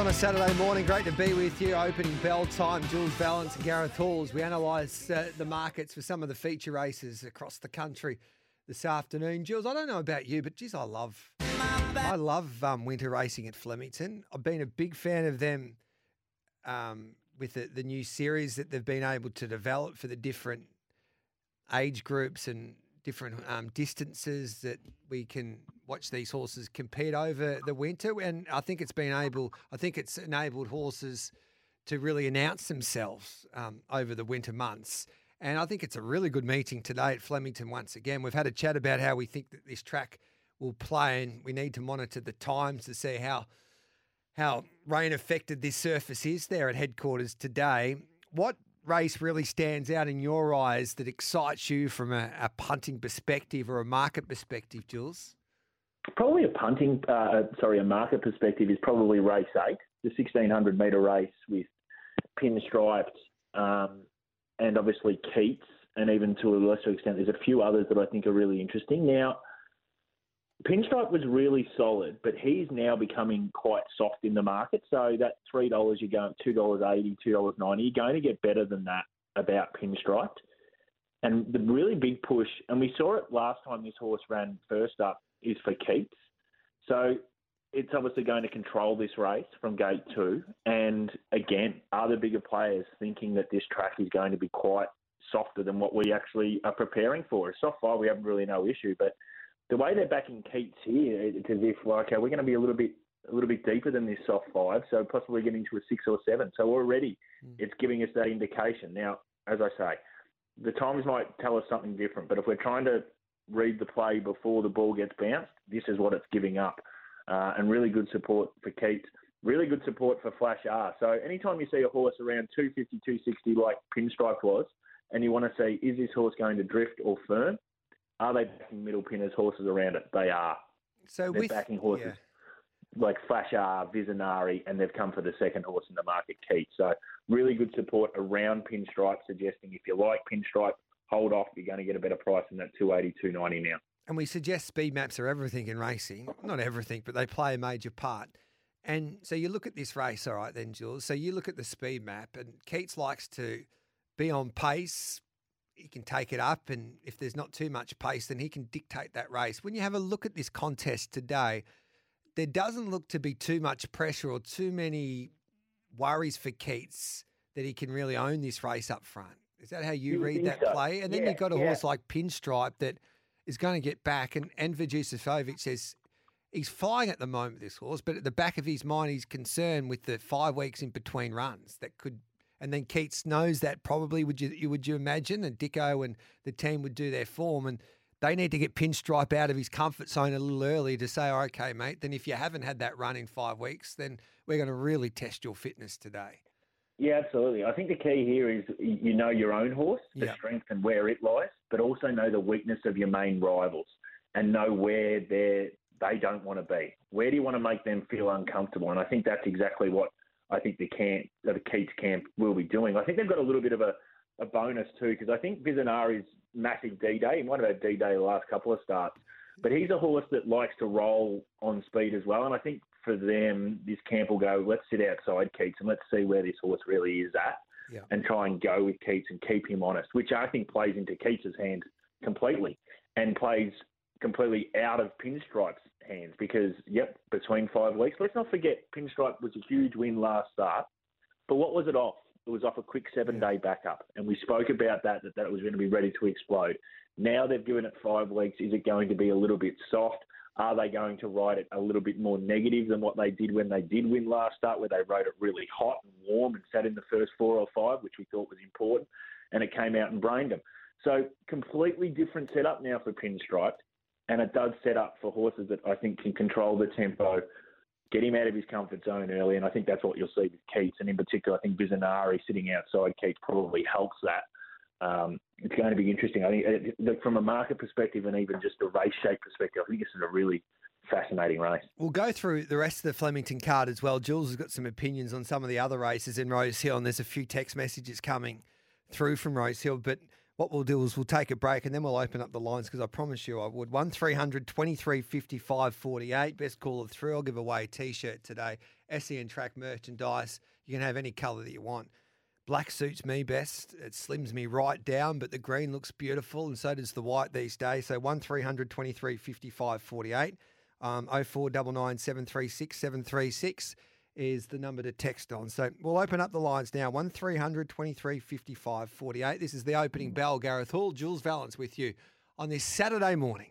on a Saturday morning. Great to be with you. Opening bell time. Jules Vallance and Gareth Halls. We analyse uh, the markets for some of the feature races across the country this afternoon. Jules, I don't know about you, but geez, I love, I love um, winter racing at Flemington. I've been a big fan of them um, with the, the new series that they've been able to develop for the different age groups and different um, distances that we can watch these horses compete over the winter. And I think it's been able, I think it's enabled horses to really announce themselves um, over the winter months. And I think it's a really good meeting today at Flemington once again. We've had a chat about how we think that this track will play, and we need to monitor the times to see how how rain affected this surface is there at headquarters today. What race really stands out in your eyes that excites you from a, a punting perspective or a market perspective, Jules? Probably a punting, uh, sorry, a market perspective is probably race eight, the 1600 metre race with pinstriped um, and obviously Keats, and even to a lesser extent, there's a few others that I think are really interesting. Now, Pinstripe was really solid, but he's now becoming quite soft in the market. So that three dollars you're going two dollars eighty, two dollars ninety, you're going to get better than that about Pinstripe. And the really big push, and we saw it last time this horse ran first up, is for Keats. So it's obviously going to control this race from gate two. And again, are the bigger players thinking that this track is going to be quite softer than what we actually are preparing for? A soft five, we haven't really no issue, but the way they're backing Keats here, it's as if like okay, we're going to be a little bit a little bit deeper than this soft five, so possibly getting to a six or seven. So already mm. it's giving us that indication. Now, as I say, the times might tell us something different, but if we're trying to read the play before the ball gets bounced, this is what it's giving up. Uh, and really good support for Keats. Really good support for Flash R. So anytime you see a horse around 250, 260 like Pinstripe was, and you want to see is this horse going to drift or firm, are they backing middle pinners horses around it? They are. So They're with, backing horses yeah. like Flash R, Visionary, and they've come for the second horse in the market, Keats. So really good support around Pinstripe, suggesting if you like Pinstripe, hold off. You're going to get a better price than that 280, 290 now. And we suggest speed maps are everything in racing. Not everything, but they play a major part. And so you look at this race, all right, then, Jules. So you look at the speed map, and Keats likes to be on pace, he can take it up, and if there's not too much pace, then he can dictate that race. When you have a look at this contest today, there doesn't look to be too much pressure or too many worries for Keats that he can really own this race up front. Is that how you, You read that so? play? And then Yeah, you've got a yeah. horse like Pinstripe that is going to get back, and Enver Jusufovic says he's flying at the moment, this horse, but at the back of his mind, he's concerned with the five weeks in between runs that could. And then Keats knows that probably would you would you imagine, and Dicko and the team would do their form, and they need to get Pinstripe out of his comfort zone a little early to say, "Oh, okay, mate. Then if you haven't had that run in five weeks, then we're going to really test your fitness today. Yeah, absolutely. I think the key here is you know your own horse, the Yeah. strength and where it lies, but also know the weakness of your main rivals and know where they they don't want to be. Where do you want to make them feel uncomfortable? And I think that's exactly what I think the camp, the Keats camp, will be doing. I think they've got a little bit of a, a bonus too because I think Visionari's massive D day. He might have had D day the last couple of starts, but he's a horse that likes to roll on speed as well. And I think for them, this camp will go. Let's sit outside Keats and let's see where this horse really is at Yeah. and try and go with Keats and keep him honest, which I think plays into Keats's hands completely and plays completely out of Pinstripe's hands because, yep, between five weeks. Let's not forget, Pinstripe was a huge win last start, but what was it off? It was off a quick seven day backup, and we spoke about that, that, that it was going to be ready to explode. Now they've given it five weeks. Is it going to be a little bit soft? Are they going to ride it a little bit more negative than what they did when they did win last start, where they rode it really hot and warm and sat in the first four or five, which we thought was important, and it came out and brained them. So completely different setup now for Pinstripe, and it does set up for horses that I think can control the tempo, get him out of his comfort zone early, and I think that's what you'll see with Keats, and in particular, I think Bizanari sitting outside Keats probably helps that. Um, it's going to be interesting. I think uh, from a market perspective and even just a race shape perspective, I think this is a really fascinating race. We'll go through the rest of the Flemington card as well. Jules has got some opinions on some of the other races in Rose Hill, and there's a few text messages coming through from Rose Hill. But what we'll do is we'll take a break and then we'll open up the lines because I promise you I would. 1 300 23 55 48. Best call of three. I'll give away a t shirt today. SEN track merchandise. You can have any colour that you want. Black suits me best. It slims me right down, but the green looks beautiful, and so does the white these days. So 1 300 23 55 48. Um, 0499 736 736 is the number to text on. So we'll open up the lines now. 1 300 23 55 48. This is the opening mm. bell. Gareth Hall, Jules Vallance with you on this Saturday morning.